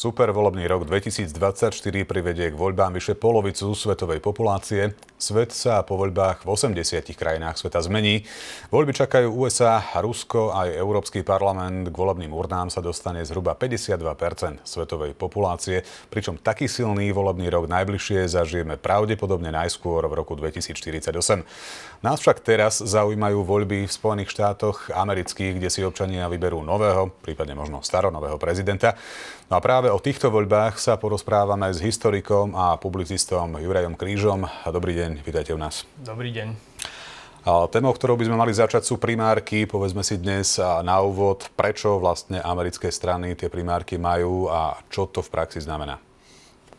Super volebný rok 2024 privedie k voľbám vyše polovicu svetovej populácie. Svet sa po voľbách v 80 krajinách sveta zmení. Voľby čakajú USA, Rusko aj Európsky parlament. K volebným urnám sa dostane zhruba 52% svetovej populácie, pričom taký silný volebný rok najbližšie zažijeme pravdepodobne najskôr v roku 2048. Nás však teraz zaujímajú voľby v Spojených štátoch amerických, kde si občania vyberú nového, prípadne možno staronového prezidenta. No a práve o týchto voľbách sa porozprávame s historikom a publicistom Jurajom Krížom. Dobrý deň, vítajte u nás. Dobrý deň. Témou, ktorou by sme mali začať, sú primárky. Povedzme si dnes na úvod, prečo vlastne americké strany tie primárky majú a čo to v praxi znamená.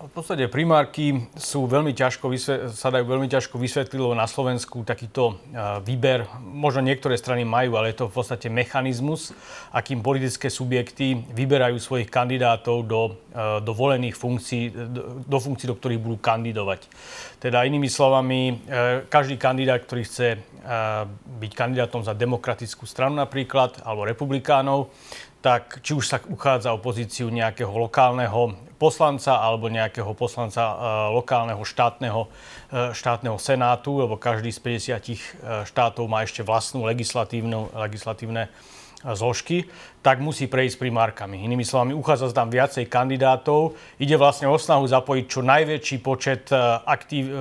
V podstate primárky sú veľmi ťažko, sa dajú veľmi ťažko vysvetliť, lebo na Slovensku takýto výber, možno niektoré strany majú, ale je to v podstate mechanizmus, akým politické subjekty vyberajú svojich kandidátov do, do volených funkcií, do, do funkcií, do ktorých budú kandidovať. Teda inými slovami, e, každý kandidát, ktorý chce e, byť kandidátom za demokratickú stranu napríklad, alebo republikánov, tak či už sa uchádza o pozíciu nejakého lokálneho poslanca alebo nejakého poslanca e, lokálneho štátneho, e, štátneho senátu, lebo každý z 50 e, štátov má ešte vlastnú legislatívne zložky, tak musí prejsť primárkami. Inými slovami, uchádza sa tam viacej kandidátov. Ide vlastne o snahu zapojiť čo najväčší počet aktív,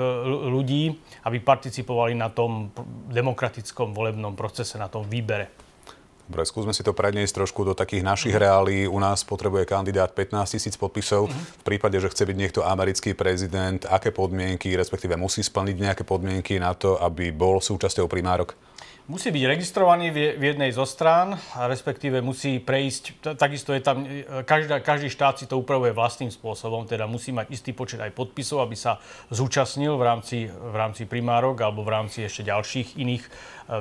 ľudí, aby participovali na tom demokratickom volebnom procese, na tom výbere. Dobre, skúsme si to predniesť trošku do takých našich mm-hmm. reálí. U nás potrebuje kandidát 15 tisíc podpisov. Mm-hmm. V prípade, že chce byť niekto americký prezident, aké podmienky, respektíve musí splniť nejaké podmienky na to, aby bol súčasťou primárok? Musí byť registrovaný v jednej zo strán, respektíve musí prejsť, takisto je tam, e, každá, každý štát si to upravuje vlastným spôsobom, teda musí mať istý počet aj podpisov, aby sa zúčastnil v rámci, v rámci primárok alebo v rámci ešte ďalších iných e,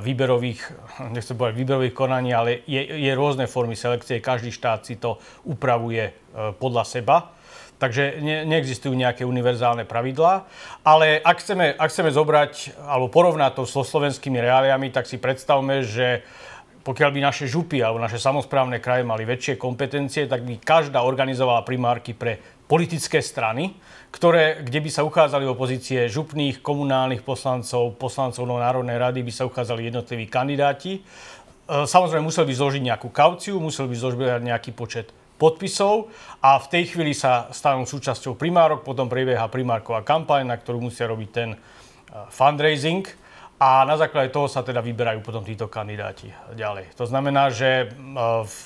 výberových, nechcem povedať výberových konaní, ale je, je rôzne formy selekcie, každý štát si to upravuje e, podľa seba. Takže ne, neexistujú nejaké univerzálne pravidlá. Ale ak chceme, ak chceme zobrať alebo porovnať to so slovenskými reáliami, tak si predstavme, že pokiaľ by naše župy alebo naše samozprávne kraje mali väčšie kompetencie, tak by každá organizovala primárky pre politické strany, ktoré, kde by sa uchádzali o pozície župných, komunálnych poslancov, poslancov Národnej rady, by sa uchádzali jednotliví kandidáti. E, samozrejme, musel by zložiť nejakú kauciu, musel by zložiť nejaký počet podpisov a v tej chvíli sa stanú súčasťou primárok, potom prebieha primárková kampaň, na ktorú musia robiť ten eh, fundraising a na základe toho sa teda vyberajú potom títo kandidáti ďalej. To znamená, že e,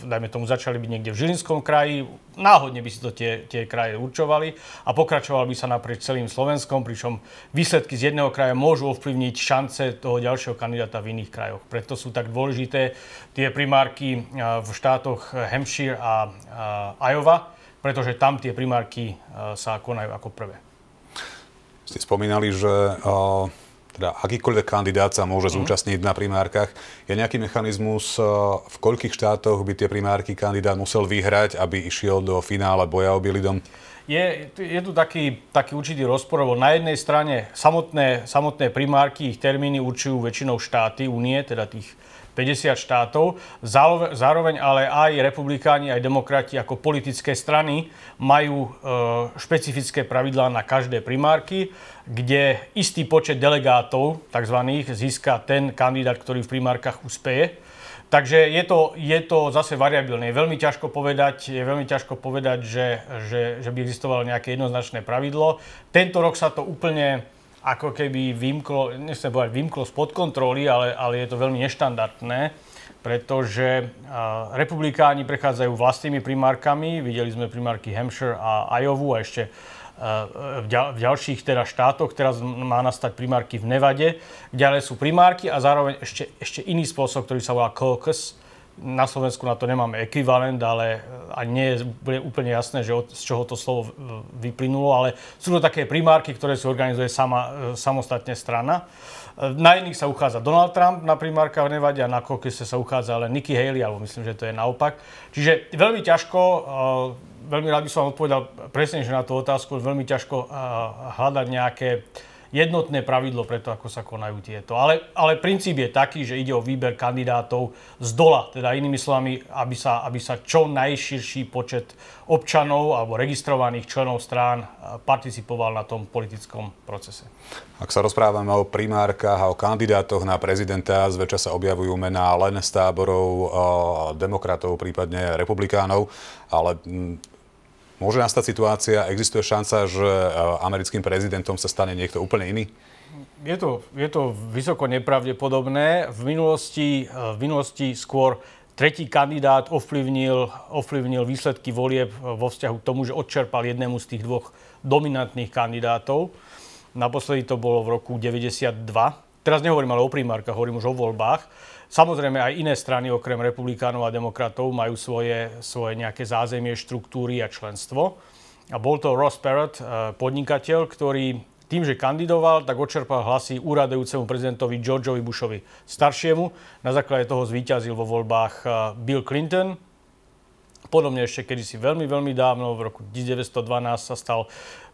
dajme tomu začali byť niekde v Žilinskom kraji, náhodne by si to tie, tie kraje určovali a pokračovali by sa naprieč celým Slovenskom, pričom výsledky z jedného kraja môžu ovplyvniť šance toho ďalšieho kandidáta v iných krajoch. Preto sú tak dôležité tie primárky e, v štátoch Hampshire a, a Iowa, pretože tam tie primárky e, sa konajú ako prvé. Ste spomínali, že uh teda akýkoľvek kandidát sa môže mm. zúčastniť na primárkach. Je nejaký mechanizmus, eh, v koľkých štátoch by tie primárky kandidát musel vyhrať, aby išiel do finále boja o Bielý dom? Je, je tu taký, taký určitý rozpor, lebo na jednej strane samotné, samotné primárky, ich termíny určujú väčšinou štáty únie, teda tých 50 štátov. Zároveň ale aj republikáni, aj demokrati ako politické strany majú e, špecifické pravidlá na každé primárky, kde istý počet delegátov, tzv. získa ten kandidát, ktorý v primárkach uspeje. Takže je to, je to zase variabilné. Je veľmi ťažko povedať, je veľmi ťažko povedať že, že, že by existovalo nejaké jednoznačné pravidlo. Tento rok sa to úplne ako keby vymklo, nechcem povedať vymklo spod kontroly, ale, ale je to veľmi neštandardné, pretože republikáni prechádzajú vlastnými primárkami, videli sme primárky Hampshire a Iowa a ešte v ďalších teda štátoch, teraz má nastať primárky v Nevade, ďalej sú primárky a zároveň ešte, ešte iný spôsob, ktorý sa volá caucus, na Slovensku na to nemáme ekvivalent, ale eh, ani nie je úplne jasné, že od, z čoho to slovo vyplynulo, ale sú to také primárky, ktoré si organizuje sama, eh, samostatne strana. Na iných sa uchádza Donald Trump na primárka v Nevade a na kokese sa uchádza ale Nikki Haley, alebo myslím, že to je naopak. Čiže veľmi ťažko, veľmi rád by som vám odpovedal presne na tú otázku, veľmi ťažko hľadať nejaké jednotné pravidlo pre to, ako sa konajú tieto. Ale, ale princíp je taký, že ide o výber kandidátov z dola, teda inými slovami, aby sa, aby sa čo najširší počet občanov alebo registrovaných členov strán participoval na tom politickom procese. Ak sa rozprávame o primárkach a o kandidátoch na prezidenta, zväčša sa objavujú mená len z táborov demokratov, prípadne republikánov, ale Môže nastať situácia, existuje šanca, že e, americkým prezidentom sa stane niekto úplne iný? Je to, je to vysoko nepravdepodobné. V minulosti, e, v minulosti skôr tretí kandidát ovplyvnil, ovplyvnil výsledky volieb vo vzťahu k tomu, že odčerpal jednému z tých dvoch dominantných kandidátov. Naposledy to bolo v roku 92. Teraz nehovorím ale o primárkach, hovorím už o voľbách. Samozrejme aj iné strany okrem republikánov a demokratov majú svoje, svoje nejaké zázemie, štruktúry a členstvo. A bol to Ross Perot, eh, podnikateľ, ktorý tým, že kandidoval, tak odčerpal hlasy úradujúcemu prezidentovi Georgeovi Bushovi staršiemu. Na základe toho zvíťazil vo voľbách eh, Bill Clinton. Podobne ešte kedysi veľmi, veľmi dávno, v roku 1912 sa stal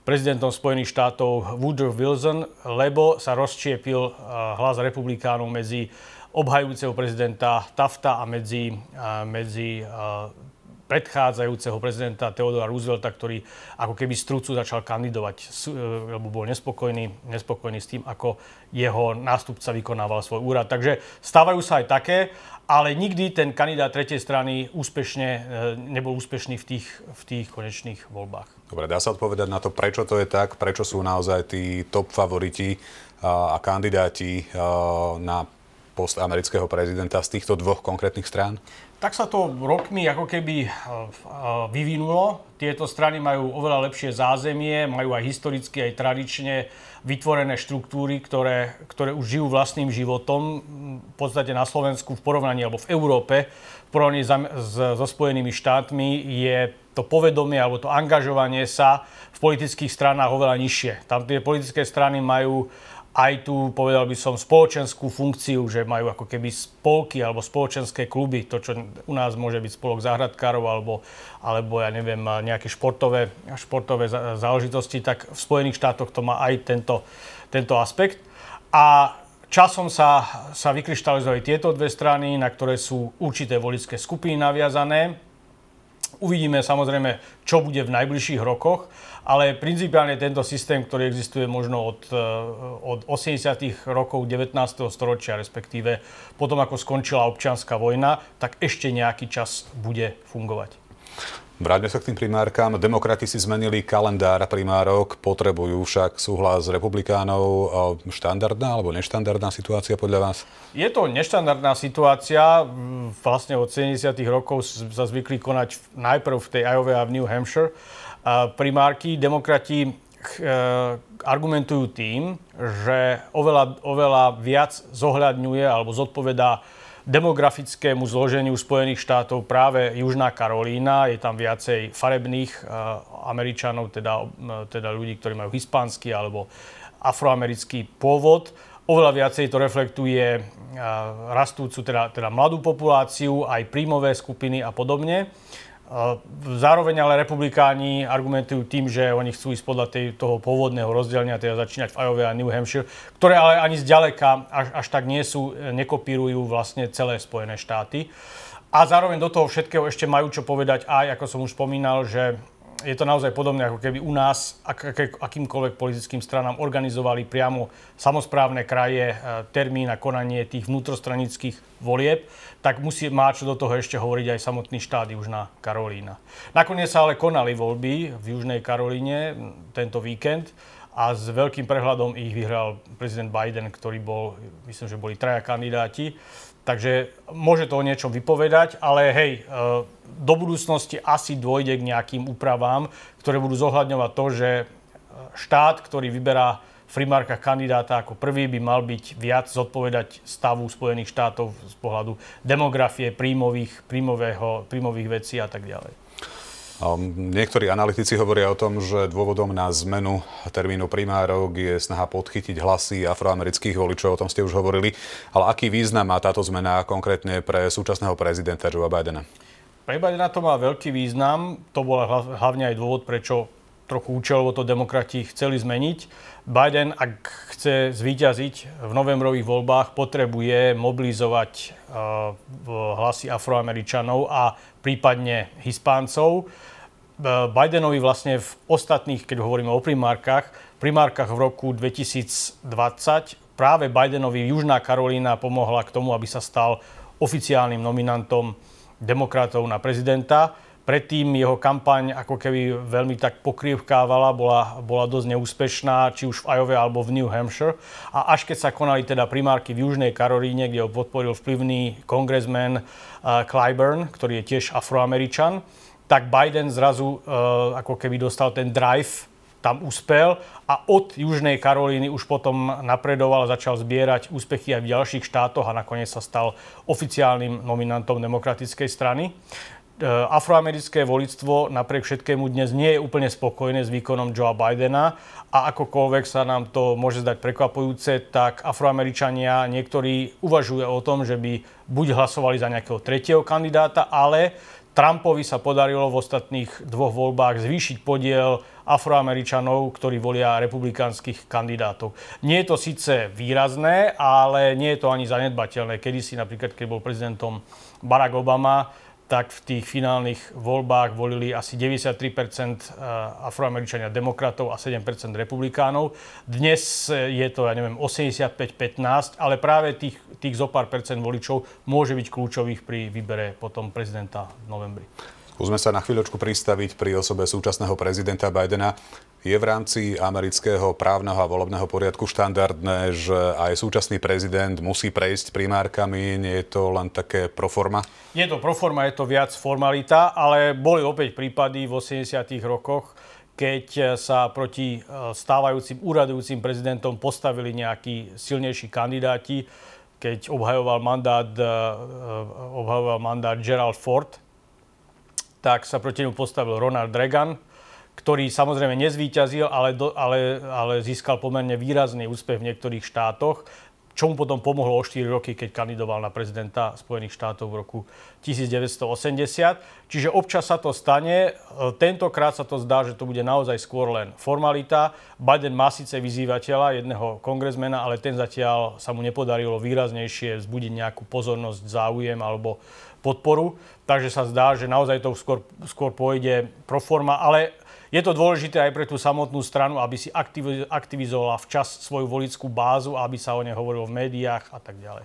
prezidentom Spojených štátov Woodrow Wilson, lebo sa rozčiepil eh, hlas republikánov medzi obhajujúceho prezidenta Tafta a medzi, a medzi a predchádzajúceho prezidenta Theodora Roosevelta, ktorý ako keby z trucu začal kandidovať, e, lebo bol nespokojný, nespokojný s tým, ako jeho nástupca vykonával svoj úrad. Takže stávajú sa aj také, ale nikdy ten kandidát tretej strany úspešne, e, nebol úspešný v tých, v tých konečných voľbách. Dobre, dá sa odpovedať na to, prečo to je tak, prečo sú naozaj tí top favoriti a kandidáti na post amerického prezidenta z týchto dvoch konkrétnych strán? Tak sa to rokmi ako keby eh, eh, vyvinulo. Tieto strany majú oveľa lepšie zázemie, majú aj historicky, aj tradične vytvorené štruktúry, ktoré, ktoré už žijú vlastným životom. V podstate na Slovensku v porovnaní, alebo v Európe, v porovnaní so Spojenými štátmi je to povedomie alebo to angažovanie sa v politických stranách oveľa nižšie. Tam tie politické strany majú aj tú, povedal by som, spoločenskú funkciu, že majú ako keby spolky alebo spoločenské kluby, to, čo u nás môže byť spolok záhradkárov alebo, alebo ja neviem, nejaké športové, športové záležitosti, tak v Spojených štátoch to má aj tento, tento aspekt. A časom sa, sa vykryštalizovali tieto dve strany, na ktoré sú určité voličské skupiny naviazané. Uvidíme samozrejme, čo bude v najbližších rokoch ale principiálne tento systém, ktorý existuje možno od, eh, od 80. rokov 19. storočia, respektíve potom ako skončila občianská vojna, tak ešte nejaký čas bude fungovať. Vráťme sa k tým primárkám. Demokrati si zmenili kalendár primárok, potrebujú však súhlas republikánov. Štandardná alebo neštandardná situácia podľa vás? Je to neštandardná situácia. Vlastne od 70. rokov sa zvykli konať najprv v tej Iowa a v New Hampshire primárky demokrati eh, argumentujú tým, že oveľa, oveľa viac zohľadňuje alebo zodpovedá demografickému zloženiu Spojených štátov práve Južná Karolína. Je tam viacej farebných uh, Američanov, teda, uh, teda ľudí, ktorí majú hispánsky alebo afroamerický pôvod. Oveľa viacej to reflektuje rastúcu, teda, teda mladú populáciu, aj príjmové skupiny a podobne. Zároveň ale republikáni argumentujú tým, že oni chcú ísť podľa tej, toho pôvodného rozdelenia, teda začínať v Iowa a New Hampshire, ktoré ale ani zďaleka až, až tak nie sú, nekopírujú vlastne celé Spojené štáty. A zároveň do toho všetkého ešte majú čo povedať aj, ako som už spomínal, že je to naozaj podobné, ako keby u nás ak, ak, akýmkoľvek politickým stranám organizovali priamo samozprávne kraje e, termín na konanie tých vnútrostranických volieb, tak musí má čo do toho ešte hovoriť aj samotný štát Južná Karolína. Nakoniec sa ale konali voľby v Južnej Karolíne tento víkend a s veľkým prehľadom ich vyhral prezident Biden, ktorý bol, myslím, že boli traja kandidáti. Takže môže to o niečom vypovedať, ale hej, e, do budúcnosti asi dôjde k nejakým úpravám, ktoré budú zohľadňovať to, že e, štát, ktorý vyberá v primárkach kandidáta ako prvý, by mal byť viac zodpovedať stavu Spojených štátov z pohľadu demografie, príjmových, príjmového, príjmových vecí a tak ďalej. Niektorí analytici hovoria o tom, že dôvodom na zmenu termínu primárok je snaha podchytiť hlasy afroamerických voličov, o tom ste už hovorili. Ale aký význam má táto zmena konkrétne pre súčasného prezidenta Joea Bidena? Pre Bidena to má veľký význam. To bol hlavne aj dôvod, prečo trochu účelovo to demokrati chceli zmeniť. Biden, ak chce zvíťaziť v novembrových voľbách, potrebuje mobilizovať uh, hlasy afroameričanov a prípadne hispáncov. Uh, Bidenovi vlastne v ostatných, keď hovoríme o primárkach, primárkach v roku 2020 práve Bidenovi Južná Karolína pomohla k tomu, aby sa stal oficiálnym nominantom demokratov na prezidenta Predtým jeho kampaň ako keby veľmi tak pokrývkávala, bola, bola dosť neúspešná, či už v Iowa alebo v New Hampshire. A až keď sa konali teda primárky v Južnej Karolíne, kde ho podporil vplyvný kongresmen uh, Clyburn, ktorý je tiež afroameričan, tak Biden zrazu uh, ako keby dostal ten drive tam uspel a od Južnej Karolíny už potom napredoval začal zbierať úspechy aj v ďalších štátoch a nakoniec sa stal oficiálnym nominantom demokratickej strany. E, afroamerické volictvo napriek všetkému dnes nie je úplne spokojné s výkonom Joea Bidena a akokoľvek sa nám to môže zdať prekvapujúce, tak afroameričania niektorí uvažujú o tom, že by buď hlasovali za nejakého tretieho kandidáta, ale Trumpovi sa podarilo v ostatných dvoch voľbách zvýšiť podiel afroameričanov, ktorí volia republikánskych kandidátov. Nie je to síce výrazné, ale nie je to ani zanedbateľné. Kedy si napríklad, keď bol prezidentom Barack Obama, tak v tých finálnych voľbách volili asi 93% eh, afroameričania demokratov a 7% republikánov. Dnes eh, je to, ja neviem, 85-15, ale práve tých, tých zo pár percent voličov môže byť kľúčových pri výbere potom prezidenta v novembri. Skúsme sa na chvíľočku pristaviť pri osobe súčasného prezidenta Bidena. Je v rámci amerického právneho a volebného poriadku štandardné, že aj súčasný prezident musí prejsť primárkami? Nie je to len také proforma? Je to proforma, je to viac formalita, ale boli opäť prípady v 80 rokoch, keď sa proti e, stávajúcim úradujúcim prezidentom postavili nejakí silnejší kandidáti, keď obhajoval mandát, e, e, obhajoval mandát Gerald Ford, tak sa proti nemu postavil Ronald Reagan, ktorý samozrejme nezvíťazil, ale, do, ale, ale získal pomerne výrazný úspech v niektorých štátoch, čo mu potom pomohlo o 4 roky, keď kandidoval na prezidenta Spojených štátov v roku 1980. Čiže občas sa to stane, tentokrát sa to zdá, že to bude naozaj skôr len formalita. Biden má síce vyzývateľa, jedného kongresmena, ale ten zatiaľ sa mu nepodarilo výraznejšie vzbudiť nejakú pozornosť, záujem alebo podporu. Takže sa zdá, že naozaj to skôr, skôr pôjde pro forma, ale je to dôležité aj pre tú samotnú stranu, aby si aktivizovala včas svoju volickú bázu, aby sa o nej hovorilo v médiách a tak ďalej.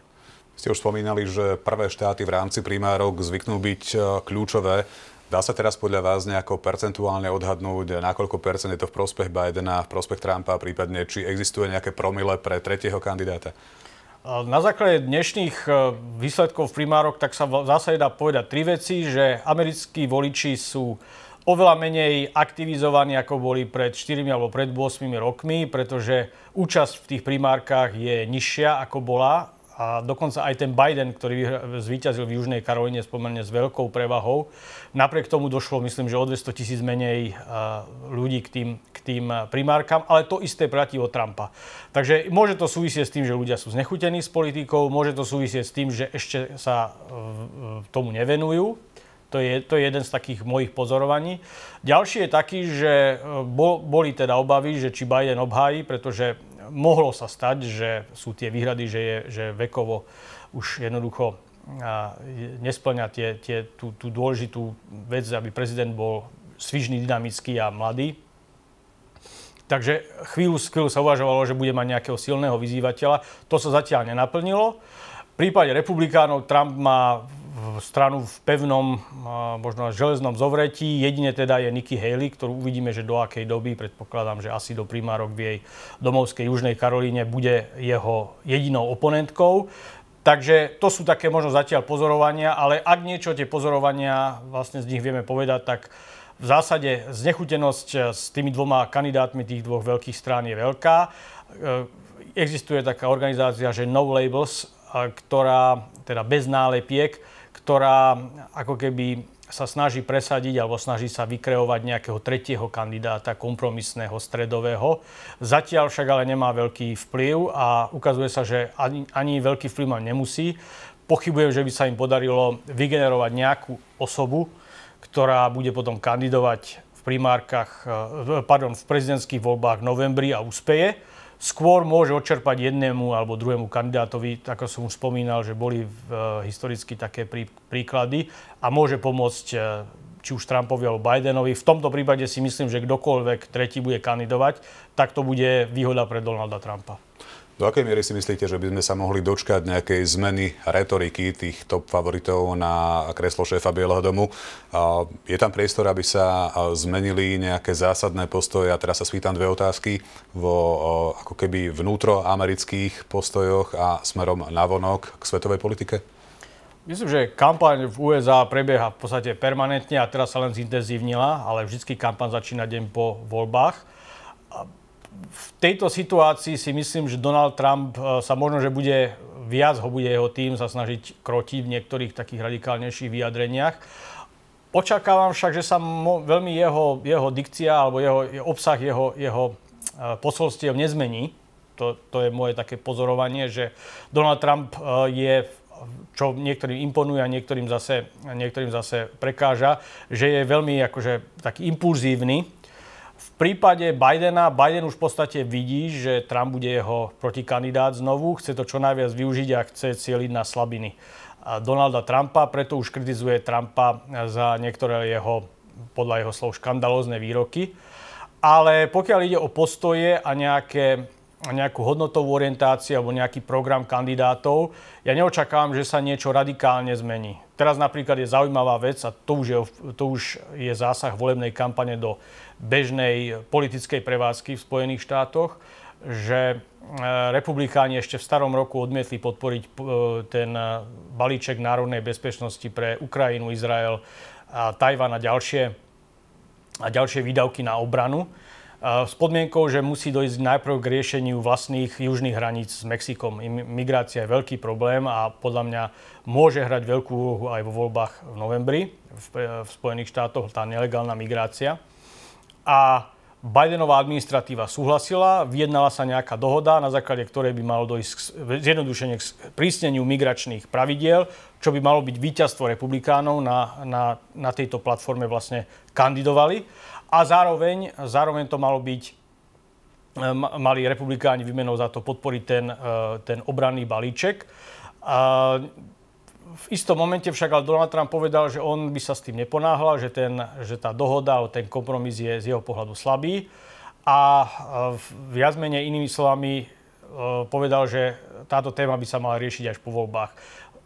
Ste už spomínali, že prvé štáty v rámci primárok zvyknú byť e, kľúčové. Dá sa teraz podľa vás nejako percentuálne odhadnúť, nakoľko percent je to v prospech Bidena, v prospech Trumpa, prípadne či existuje nejaké promile pre tretieho kandidáta? Na základe dnešných e, výsledkov v primárok tak sa v zásade dá povedať tri veci, že americkí voliči sú oveľa menej aktivizovaní, ako boli pred 4 alebo pred 8 rokmi, pretože účasť v tých primárkach je nižšia, ako bola a dokonca aj ten Biden, ktorý zvíťazil v Južnej Karolíne spomerne s veľkou prevahou. Napriek tomu došlo, myslím, že o 200 tisíc menej ľudí k tým, k tým primárkam, ale to isté platí o Trumpa. Takže môže to súvisieť s tým, že ľudia sú znechutení s politikou, môže to súvisieť s tým, že ešte sa tomu nevenujú. To je, to je jeden z takých mojich pozorovaní. Ďalší je taký, že bol, boli teda obavy, že či Biden obhájí, pretože mohlo sa stať, že sú tie výhrady, že, je, že vekovo už jednoducho nesplňa tie, tie, tú, tú dôležitú vec, aby prezident bol svižný, dynamický a mladý. Takže chvíľu, chvíľu sa uvažovalo, že bude mať nejakého silného vyzývateľa. To sa zatiaľ nenaplnilo. V prípade republikánov Trump má stranu v pevnom, možno železnom zovretí. Jedine teda je Nikki Haley, ktorú uvidíme, že do akej doby, predpokladám, že asi do primárok v jej domovskej Južnej Karolíne bude jeho jedinou oponentkou. Takže to sú také možno zatiaľ pozorovania, ale ak niečo tie pozorovania vlastne z nich vieme povedať, tak v zásade znechutenosť s tými dvoma kandidátmi tých dvoch veľkých strán je veľká. Existuje taká organizácia, že No Labels, ktorá, teda bez nálepiek, ktorá ako keby sa snaží presadiť alebo snaží sa vykreovať nejakého tretieho kandidáta, kompromisného, stredového. Zatiaľ však ale nemá veľký vplyv a ukazuje sa, že ani, ani veľký vplyv mať nemusí. Pochybujem, že by sa im podarilo vygenerovať nejakú osobu, ktorá bude potom kandidovať v primárkach, pardon, v prezidentských voľbách v novembri a úspeje skôr môže odčerpať jednému alebo druhému kandidátovi, ako som už spomínal, že boli v, historicky také prí, príklady a môže pomôcť či už Trumpovi alebo Bidenovi. V tomto prípade si myslím, že kdokoľvek tretí bude kandidovať, tak to bude výhoda pre Donalda Trumpa. Do akej miery si myslíte, že by sme sa mohli dočkať nejakej zmeny retoriky tých top favoritov na kreslo šéfa Bieleho domu? Je tam priestor, aby sa zmenili nejaké zásadné postoje? A teraz sa spýtam dve otázky vo ako keby vnútroamerických postojoch a smerom navonok k svetovej politike? Myslím, že kampaň v USA prebieha v podstate permanentne a teraz sa len zintenzívnila, ale vždy kampaň začína deň po voľbách v tejto situácii si myslím, že Donald Trump e, sa možno, že bude viac ho bude jeho tým sa snažiť krotiť v niektorých takých radikálnejších vyjadreniach. Očakávam však, že sa mo, veľmi jeho, jeho dikcia alebo jeho, obsah jeho, jeho e, posolstiev nezmení. To, to je moje také pozorovanie, že Donald Trump e, je čo niektorým imponuje a niektorým zase, niektorým zase prekáža, že je veľmi akože taký impulzívny v prípade Bidena, Biden už v podstate vidí, že Trump bude jeho protikandidát znovu, chce to čo najviac využiť a chce cieliť na slabiny Donalda Trumpa, preto už kritizuje Trumpa za niektoré jeho, podľa jeho slov, škandalózne výroky. Ale pokiaľ ide o postoje a nejaké, nejakú hodnotovú orientáciu alebo nejaký program kandidátov, ja neočakávam, že sa niečo radikálne zmení. Teraz napríklad je zaujímavá vec, a to už je, to už je zásah volebnej kampane do bežnej politickej prevádzky v Spojených štátoch, že e, republikáni ešte v starom roku odmietli podporiť e, ten e, balíček národnej bezpečnosti pre Ukrajinu, Izrael, a Tajvan a ďalšie, a ďalšie výdavky na obranu s podmienkou, že musí dojsť najprv k riešeniu vlastných južných hraníc s Mexikom. Migrácia je veľký problém a podľa mňa môže hrať veľkú úlohu aj vo voľbách v novembri v, v Spojených štátoch, tá nelegálna migrácia a Bidenová administratíva súhlasila, vyjednala sa nejaká dohoda, na základe ktorej by malo dojsť zjednodušenie k prísneniu migračných pravidiel, čo by malo byť víťazstvo republikánov na, na, na tejto platforme vlastne kandidovali. A zároveň, zároveň to malo byť, mali republikáni výmenou za to podporiť ten, e, ten obranný balíček v istom momente však ale Donald Trump povedal, že on by sa s tým neponáhľal, že, ten, že tá dohoda, ten kompromis je z jeho pohľadu slabý. A e, viac menej inými slovami e, povedal, že táto téma by sa mala riešiť až po voľbách.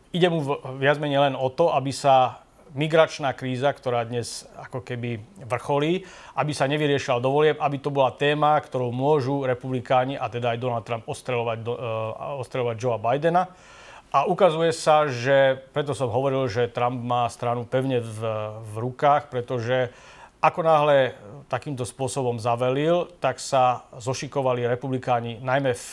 Ide mu viac menej len o to, aby sa migračná kríza, ktorá dnes ako keby vrcholí, aby sa nevyriešila do volieb, aby to bola téma, ktorou môžu republikáni, a teda aj Donald Trump, ostreľovať, uh, ostreľovať Joea Bidena. A ukazuje sa, že preto som hovoril, že Trump má stranu pevne v, v rukách, pretože ako náhle takýmto spôsobom zavelil, tak sa zošikovali republikáni najmä v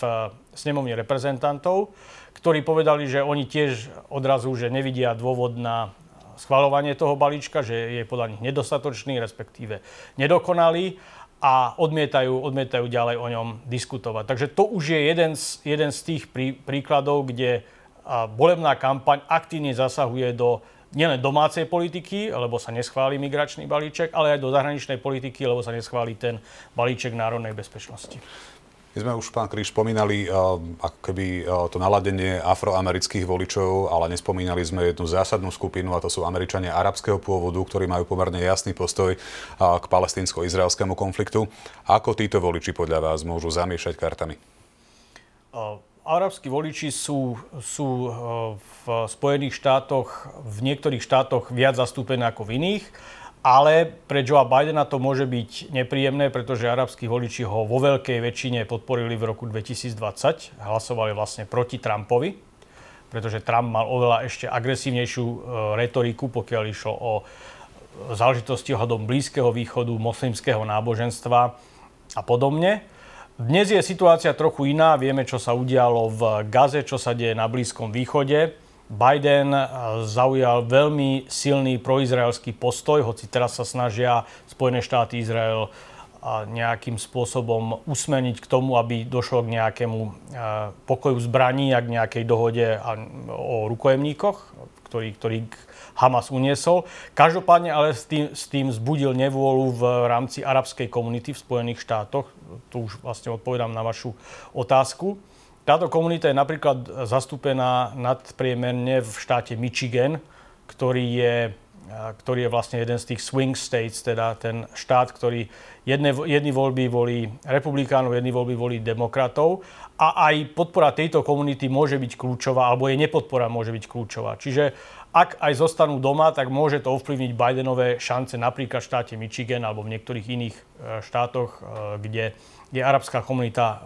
snemovni reprezentantov, ktorí povedali, že oni tiež odrazu, že nevidia dôvod na schvalovanie toho balíčka, že je podľa nich nedostatočný, respektíve nedokonalý a odmietajú, odmietajú ďalej o ňom diskutovať. Takže to už je jeden z, jeden z tých prí, príkladov, kde volebná kampaň aktívne zasahuje do nielen domácej politiky, lebo sa neschváli migračný balíček, ale aj do zahraničnej politiky, lebo sa neschváli ten balíček národnej bezpečnosti. My sme už, pán Kríž, spomínali uh, ako keby uh, to naladenie afroamerických voličov, ale nespomínali sme jednu zásadnú skupinu, a to sú Američania arabského pôvodu, ktorí majú pomerne jasný postoj uh, k palestínsko-izraelskému konfliktu. Ako títo voliči podľa vás môžu zamiešať kartami? Uh arabskí voliči sú, sú eh, v Spojených štátoch, v niektorých štátoch viac zastúpené ako v iných, ale pre Joea Bidena to môže byť nepríjemné, pretože arabskí voliči ho vo veľkej väčšine podporili v roku 2020, hlasovali vlastne proti Trumpovi, pretože Trump mal oveľa ešte agresívnejšiu eh, retoriku, pokiaľ išlo o záležitosti ohľadom Blízkeho východu, moslimského náboženstva a podobne. Dnes je situácia trochu iná. Vieme, čo sa udialo v Gaze, čo sa deje na Blízkom východe. Biden eh, zaujal veľmi silný proizraelský postoj, hoci teraz sa snažia Spojené štáty Izrael eh, nejakým spôsobom usmeniť k tomu, aby došlo k nejakému eh, pokoju zbraní a k nejakej dohode o rukojemníkoch, ktorý, ktorý Hamas uniesol. Každopádne ale s tým, s tým zbudil nevôľu v rámci arabskej komunity v Spojených štátoch. Tu už vlastne odpovedám na vašu otázku. Táto komunita je napríklad zastúpená nadpriemerne v štáte Michigan, ktorý je ktorý je vlastne jeden z tých swing states, teda ten štát, ktorý jedne, jedni voľby volí republikánov, jedni voľby volí demokratov a aj podpora tejto komunity môže byť kľúčová, alebo jej nepodpora môže byť kľúčová. Čiže ak aj zostanú doma, tak môže to ovplyvniť Bidenové šance napríklad v štáte Michigan alebo v niektorých iných e, štátoch, e, kde je arabská komunita e,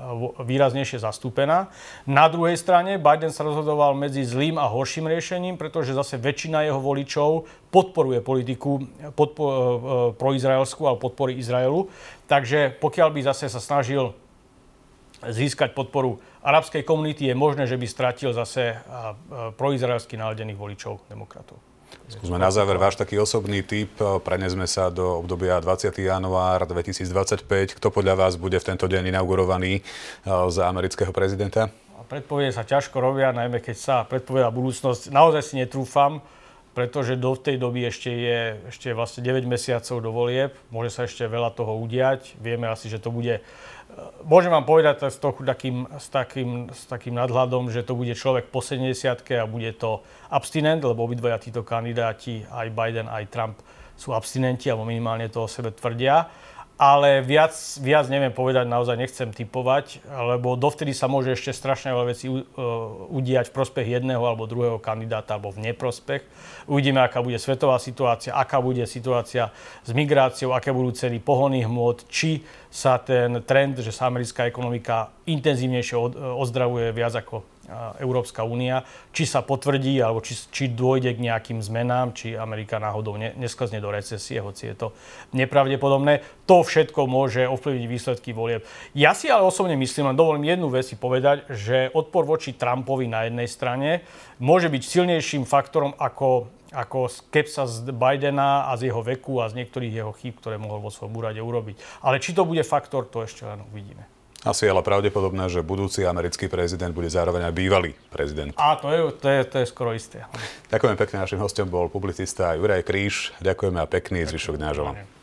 výraznejšie zastúpená. Na druhej strane Biden sa rozhodoval medzi zlým a horším riešením, pretože zase väčšina jeho voličov podporuje politiku podpo- proizraelskú alebo podpory Izraelu. Takže pokiaľ by zase sa snažil získať podporu arabskej komunity, je možné, že by stratil zase proizraelsky naladených voličov demokratov. Skúsme na záver váš taký osobný typ. Prenesme sa do obdobia 20. január 2025. Kto podľa vás bude v tento deň inaugurovaný za amerického prezidenta? Predpovede sa ťažko robia, najmä keď sa predpoveda budúcnosť. Naozaj si netrúfam, pretože do tej doby ešte je ešte vlastne 9 mesiacov do volieb. Môže sa ešte veľa toho udiať. Vieme asi, že to bude Môžem vám povedať s, takým, s, takým, s takým nadhľadom, že to bude človek po 70 a bude to abstinent, lebo obidvaja títo kandidáti, aj Biden, aj Trump, sú abstinenti, alebo minimálne to o sebe tvrdia ale viac, viac neviem povedať, naozaj nechcem typovať, lebo dovtedy sa môže ešte strašne veľa vecí uh, udiať v prospech jedného alebo druhého kandidáta alebo v neprospech. Uvidíme, aká bude svetová situácia, aká bude situácia s migráciou, aké budú ceny pohonných hmôt, či sa ten trend, že sa americká ekonomika intenzívnejšie ozdravuje viac ako Európska únia, či sa potvrdí, alebo či, či dôjde k nejakým zmenám, či Amerika náhodou ne, nesklzne do recesie, hoci je to nepravdepodobné. To všetko môže ovplyvniť výsledky volieb. Ja si ale osobne myslím, len dovolím jednu vec si povedať, že odpor voči Trumpovi na jednej strane môže byť silnejším faktorom ako ako skepsa z Bidena a z jeho veku a z niektorých jeho chýb, ktoré mohol vo svojom úrade urobiť. Ale či to bude faktor, to ešte len uvidíme. Asi ale pravdepodobné, že budúci americký prezident bude zároveň aj bývalý prezident. A to je, to je, to je skoro isté. Ďakujem pekne. Našim hostom bol publicista Juraj Kríž. Ďakujeme a pekný zvyšok dňa želám.